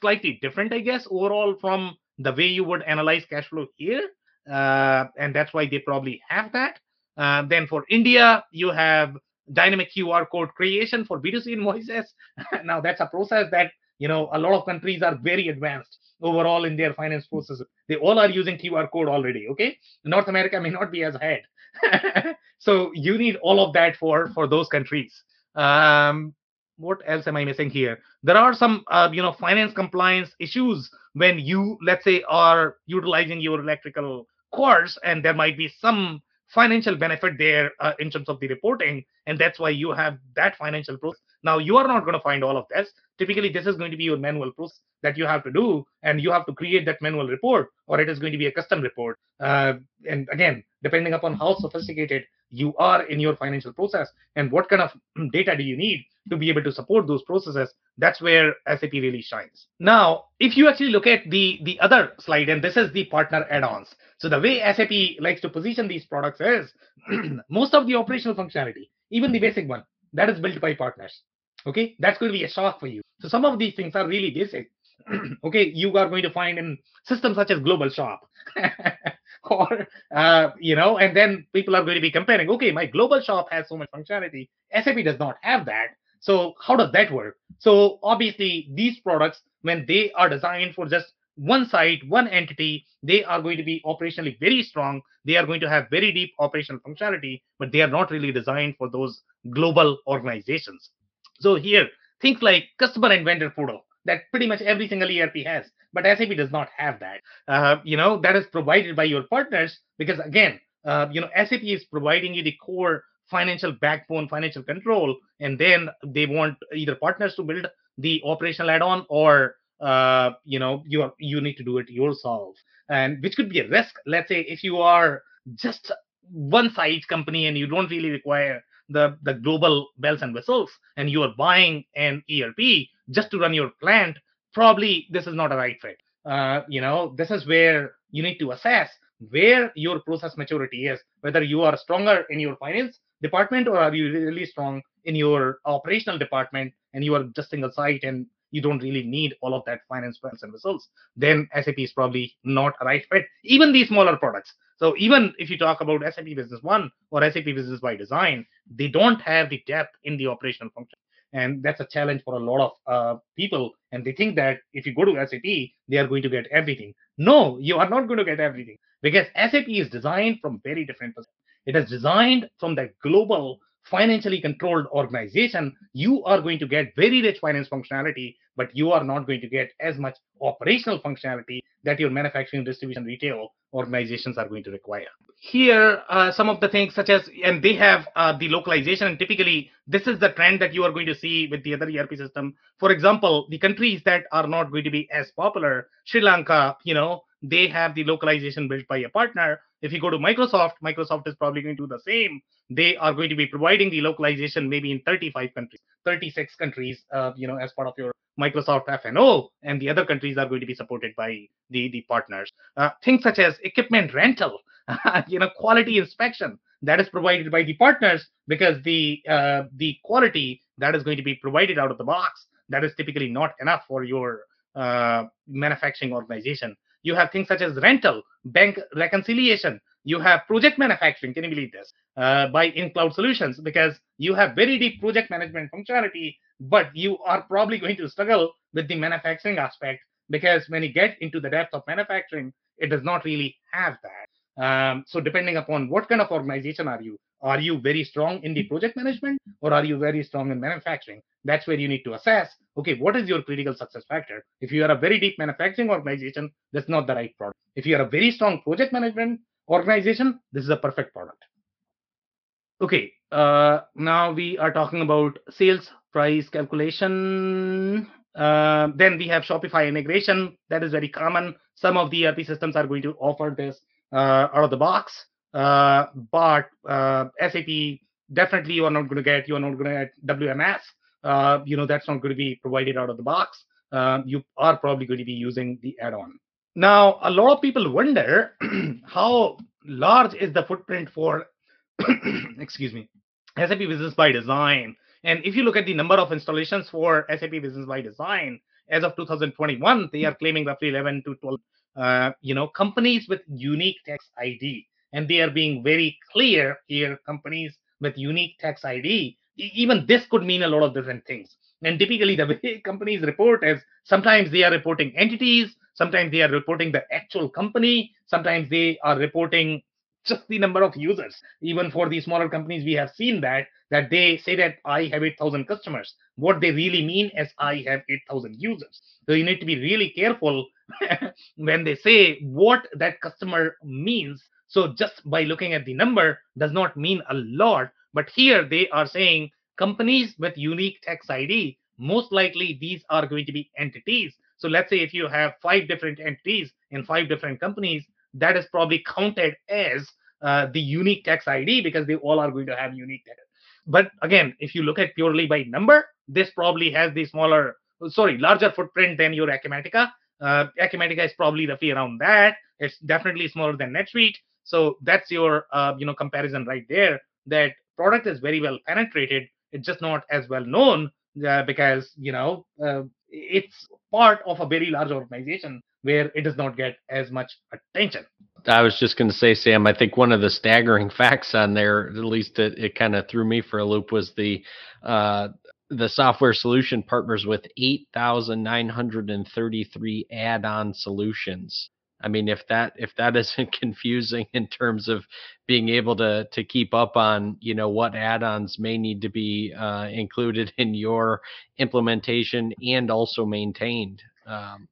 slightly different, I guess, overall from the way you would analyze cash flow here. Uh, and that's why they probably have that. Uh, then for India, you have dynamic QR code creation for B2C invoices. now that's a process that you know a lot of countries are very advanced overall in their finance processes. They all are using QR code already. Okay, North America may not be as ahead, so you need all of that for for those countries. Um, what else am I missing here? There are some uh, you know finance compliance issues when you let's say are utilizing your electrical course, and there might be some financial benefit there uh, in terms of the reporting and that's why you have that financial process now you are not going to find all of this. Typically this is going to be your manual process that you have to do and you have to create that manual report or it is going to be a custom report. Uh, and again depending upon how sophisticated you are in your financial process and what kind of data do you need to be able to support those processes that's where sap really shines. Now if you actually look at the the other slide and this is the partner add-ons. So the way sap likes to position these products is most of the operational functionality even the basic one that is built by partners. Okay? That's going to be a shock for you. So some of these things are really basic okay you are going to find in systems such as global shop or uh, you know and then people are going to be comparing okay my global shop has so much functionality. Sap does not have that. So how does that work? So obviously these products when they are designed for just one site one entity they are going to be operationally very strong. They are going to have very deep operational functionality but they are not really designed for those global organizations. So here things like customer and vendor portal that pretty much every single erp has but SAP does not have that. Uh, you know, that is provided by your partners because again, uh, you know, SAP is providing you the core financial backbone, financial control, and then they want either partners to build the operational add-on or uh, you know you are, you need to do it yourself, and which could be a risk. Let's say if you are just one size company and you don't really require the the global bells and whistles, and you are buying an ERP just to run your plant probably this is not a right fit. Uh, you know, this is where you need to assess where your process maturity is, whether you are stronger in your finance department or are you really strong in your operational department and you are just single site and you don't really need all of that finance plans and results, then SAP is probably not a right fit. Even these smaller products. So even if you talk about SAP Business One or SAP Business by Design, they don't have the depth in the operational function and that's a challenge for a lot of uh, people and they think that if you go to sap they are going to get everything. No you are not going to get everything because sap is designed from very different perspectives it is designed from that global financially controlled organization you are going to get very rich finance functionality but you are not going to get as much operational functionality that your manufacturing distribution retail organizations are going to require. Here uh, some of the things such as and they have uh, the localization and typically this is the trend that you are going to see with the other erp system. For example the countries that are not going to be as popular sri lanka you know they have the localization built by a partner. If you go to microsoft microsoft is probably going to do the same they are going to be providing the localization maybe in 35 countries 36 countries uh, you know as part of your Microsoft FNO, and the other countries are going to be supported by the, the partners. Uh, things such as equipment rental, you know, quality inspection that is provided by the partners because the uh, the quality that is going to be provided out of the box that is typically not enough for your uh, manufacturing organization. You have things such as rental, bank reconciliation. You have project manufacturing. Can you believe this? Uh, by in cloud solutions because you have very deep project management functionality but you are probably going to struggle with the manufacturing aspect because when you get into the depth of manufacturing, it does not really have that. Um, so depending upon what kind of organization are you, are you very strong in the project management or are you very strong in manufacturing? That's where you need to assess, okay, what is your critical success factor? If you are a very deep manufacturing organization, that's not the right product. If you are a very strong project management organization, this is a perfect product. Okay, uh, now we are talking about sales price calculation. Uh, then we have Shopify integration. That is very common. Some of the ERP systems are going to offer this uh, out of the box. uh, but uh, SAP definitely you are not going to get. You are not going to get WMS. Uh, you know that's not going to be provided out of the box. You are probably going to be using the add-on. Now, a lot of people wonder how large is the footprint for, excuse me, SAP Business by Design. And if you look at the number of installations for SAP Business by Design, as of 2021, they are claiming roughly 11 to 12, uh, you know, companies with unique tax ID, and they are being very clear here. Companies with unique tax ID. Even this could mean a lot of different things. And typically, the way companies report is sometimes they are reporting entities, sometimes they are reporting the actual company, sometimes they are reporting just the number of users. Even for the smaller companies, we have seen that that they say that I have 8,000 customers. What they really mean is I have 8,000 users. So you need to be really careful when they say what that customer means. So just by looking at the number does not mean a lot. But here they are saying companies with unique tax ID, most likely these are going to be entities. So let's say if you have five different entities in five different companies, that is probably counted as uh, the unique tax ID because they all are going to have unique tax. But again, if you look at purely by number, this probably has the smaller, sorry, larger footprint than your Acumatica. Uh, Acumatica is probably roughly around that. It's definitely smaller than NetSuite. So that's your, uh, you know, comparison right there. That product is very well penetrated. It's just not as well known uh, because you know uh, it's part of a very large organization where it does not get as much attention. I was just going to say, Sam, I think one of the staggering facts on there, at least it, it kind of threw me for a loop, was the uh, the software solution partners with 8,933 add-on solutions. I mean, if that if that isn't confusing in terms of being able to to keep up on you know what add-ons may need to be uh, included in your implementation and also maintained. Um,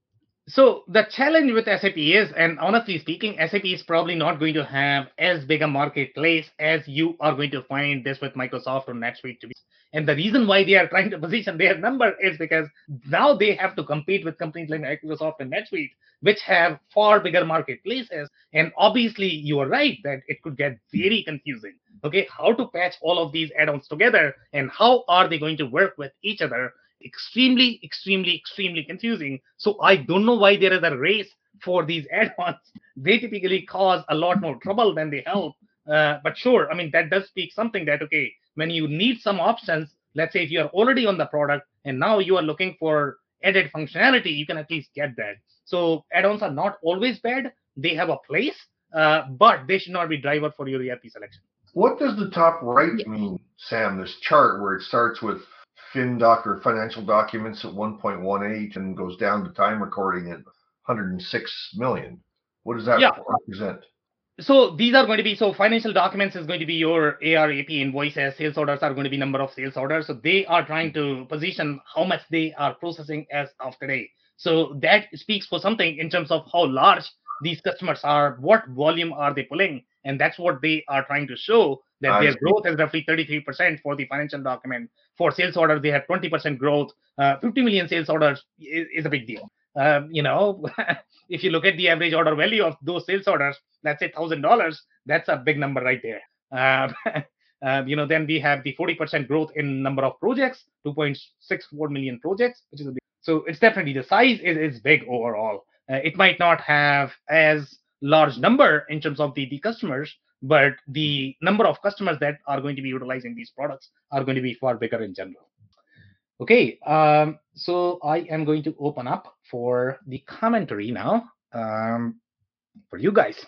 so the challenge with SAP is, and honestly speaking, SAP is probably not going to have as big a marketplace as you are going to find this with Microsoft or NetSuite to be. And the reason why they are trying to position their number is because now they have to compete with companies like Microsoft and NetSuite, which have far bigger marketplaces. And obviously, you are right that it could get very confusing. Okay, how to patch all of these add-ons together and how are they going to work with each other extremely, extremely, extremely confusing. So I don't know why there is a race for these add-ons. They typically cause a lot more trouble than they help. Uh, but sure, I mean that does speak something that okay, when you need some options, let's say if you are already on the product and now you are looking for added functionality, you can at least get that. So add-ons are not always bad; they have a place, uh, but they should not be driver for your ERP selection. What does the top right mean, Sam? This chart where it starts with FinDoc or financial documents at 1.18 and goes down to time recording at 106 million. What does that yeah. represent? So these are going to be so financial documents is going to be your AR AP invoices. Sales orders are going to be number of sales orders. So they are trying to position how much they are processing as of today. So that speaks for something in terms of how large these customers are, what volume are they pulling, and that's what they are trying to show that I their see. growth is roughly 33% for the financial document. For sales orders, they have 20% growth. Uh, 50 million sales orders is, is a big deal. Um, you know, if you look at the average order value of those sales orders, let's say thousand dollars, that's a big number right there. Uh, uh, you know, then we have the 40% growth in number of projects, 2.64 million projects, which is a big. So it's definitely the size is, is big overall. Uh, it might not have as large number in terms of the, the customers, but the number of customers that are going to be utilizing these products are going to be far bigger in general. Okay, um, so I am going to open up for the commentary now um, for you guys.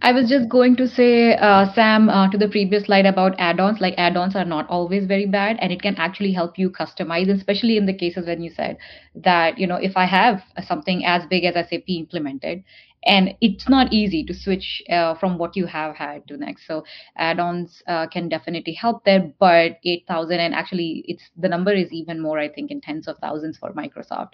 I was just going to say, uh, Sam, uh, to the previous slide about add-ons. Like add-ons are not always very bad, and it can actually help you customize, especially in the cases when you said that you know if I have something as big as SAP implemented, and it's not easy to switch uh, from what you have had to next so add-ons uh, can definitely help there but 8000 and actually it's the number is even more i think in tens of thousands for microsoft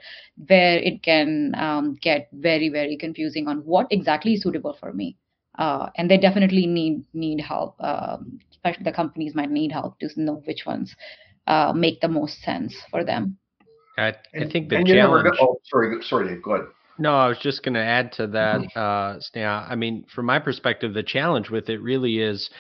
where it can um, get very very confusing on what exactly is suitable for me. Uh, and they definitely need need help um, especially the companies might need help to know which ones uh, make the most sense for them. I, I think the challenge oh sorry sorry go ahead No, I was just going to add to that, uh, Sneha. I mean, from my perspective, the challenge with it really is,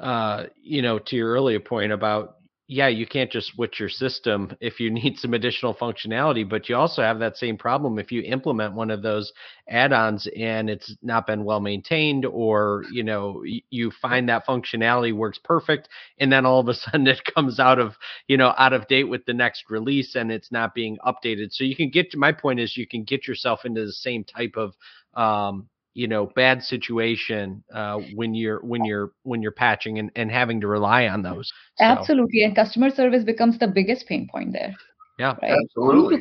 uh, you know, to your earlier point about yeah, you can't just switch your system if you need some additional functionality, but you also have that same problem if you implement one of those add-ons and it's not been well maintained or, you know, you find that functionality works perfect and then all of a sudden it comes out of, you know, out of date with the next release and it's not being updated. So you can get to my point is you can get yourself into the same type of um, you know bad situation uh, when you're when you're when you're patching and, and having to rely on those so. absolutely and customer service becomes the biggest pain point there yeah right? absolutely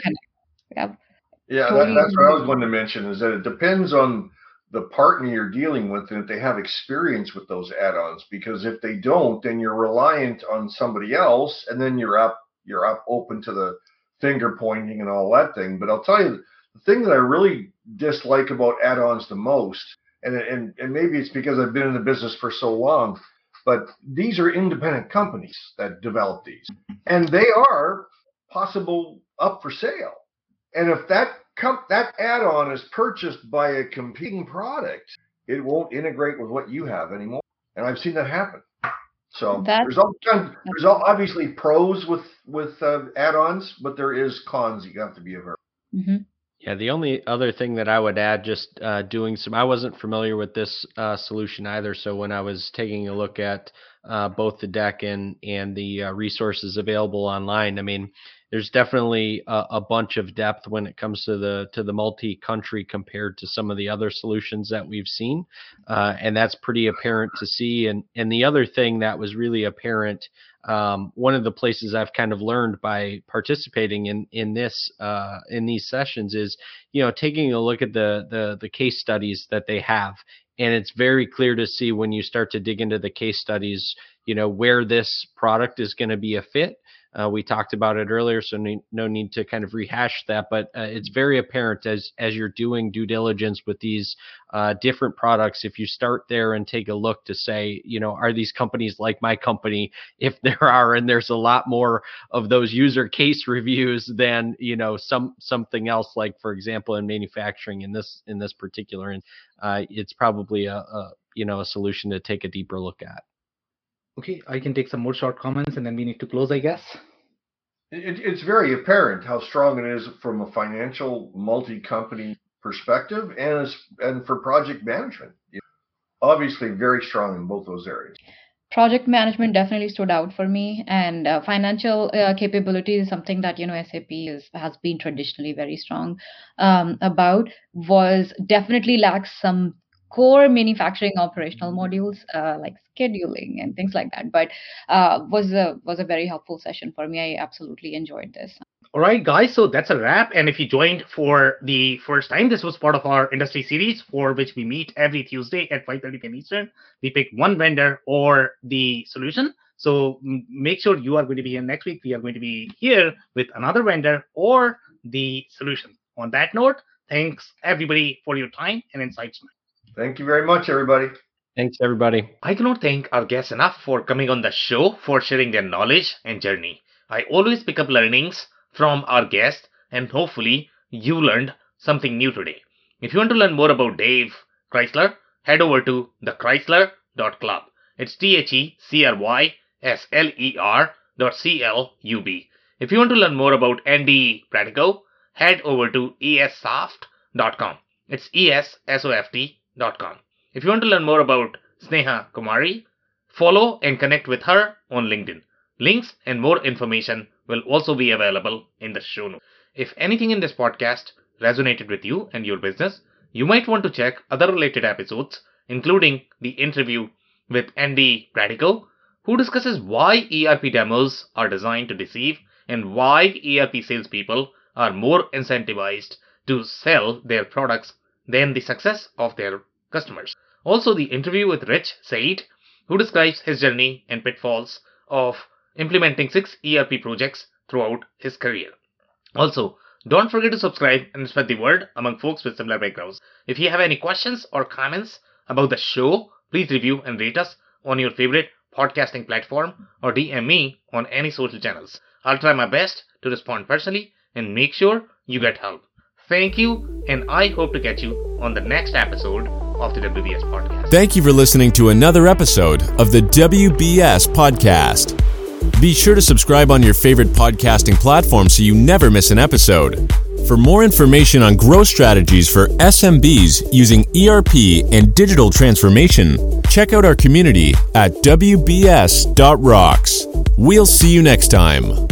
yeah yeah totally. that, that's what i was going to mention is that it depends on the partner you're dealing with and if they have experience with those add-ons because if they don't then you're reliant on somebody else and then you're up you're up open to the finger pointing and all that thing but i'll tell you the thing that I really dislike about add-ons the most, and and and maybe it's because I've been in the business for so long, but these are independent companies that develop these, and they are possible up for sale. And if that com- that add-on is purchased by a competing product, it won't integrate with what you have anymore. And I've seen that happen. So That's, there's all there's all obviously pros with with uh, add-ons, but there is cons you have to be aware. Mm-hmm. Yeah, the only other thing that I would add, just uh, doing some, I wasn't familiar with this uh, solution either. So when I was taking a look at uh, both the deck and and the uh, resources available online, I mean, there's definitely a, a, bunch of depth when it comes to the to the multi-country compared to some of the other solutions that we've seen, uh, and that's pretty apparent to see. And and the other thing that was really apparent um, one of the places I've kind of learned by participating in in this uh, in these sessions is you know taking a look at the the the case studies that they have, and it's very clear to see when you start to dig into the case studies, you know where this product is going to be a fit uh, we talked about it earlier, so no need to kind of rehash that. But uh, it's very apparent as as you're doing due diligence with these uh, different products. If you start there and take a look to say, you know, are these companies like my company? If there are, and there's a lot more of those user case reviews than you know some something else. Like for example, in manufacturing, in this in this particular, and uh, it's probably a, a you know a solution to take a deeper look at. Okay, I can take some more short comments and then we need to close, I guess. It, it's very apparent how strong it is from a financial multi-company perspective and as, and for project management. Obviously, very strong in both those areas. Project management definitely stood out for me, and uh, financial uh, capability is something that you know SAP is, has been traditionally very strong um, about. Was definitely lacks some core manufacturing operational modules uh, like scheduling and things like that. But uh, was a was a very helpful session for me. I absolutely enjoyed this. All right, guys. So that's a wrap. And if you joined for the first time, this was part of our industry series for which we meet every Tuesday at 5:30 p.m. Eastern. We pick one vendor or the solution. So make sure you are going to be here next week. We are going to be here with another vendor or the solution. On that note, thanks everybody for your time and insights. Thank you very much, everybody. Thanks, everybody. I cannot thank our guests enough for coming on the show, for sharing their knowledge and journey. I always pick up learnings from our guests, and hopefully, you learned something new today. If you want to learn more about Dave Chrysler, head over to thechrysler.club. It's T H E C R Y S L E R dot C L U B. If you want to learn more about Andy Pratico, head over to essoft.com. It's E S S O F T if you want to learn more about Sneha Kumari, follow and connect with her on LinkedIn. Links and more information will also be available in the show notes. If anything in this podcast resonated with you and your business, you might want to check other related episodes, including the interview with Andy Pratico, who discusses why ERP demos are designed to deceive and why ERP salespeople are more incentivized to sell their products than the success of their customers. Also, the interview with Rich Said, who describes his journey and pitfalls of implementing six ERP projects throughout his career. Also, don't forget to subscribe and spread the word among folks with similar backgrounds. If you have any questions or comments about the show, please review and rate us on your favorite podcasting platform or DM me on any social channels. I'll try my best to respond personally and make sure you get help. Thank you, and I hope to catch you on the next episode of the WBS podcast. Thank you for listening to another episode of the WBS podcast. Be sure to subscribe on your favorite podcasting platform so you never miss an episode. For more information on growth strategies for SMBs using ERP and digital transformation, check out our community at WBS.rocks. We'll see you next time.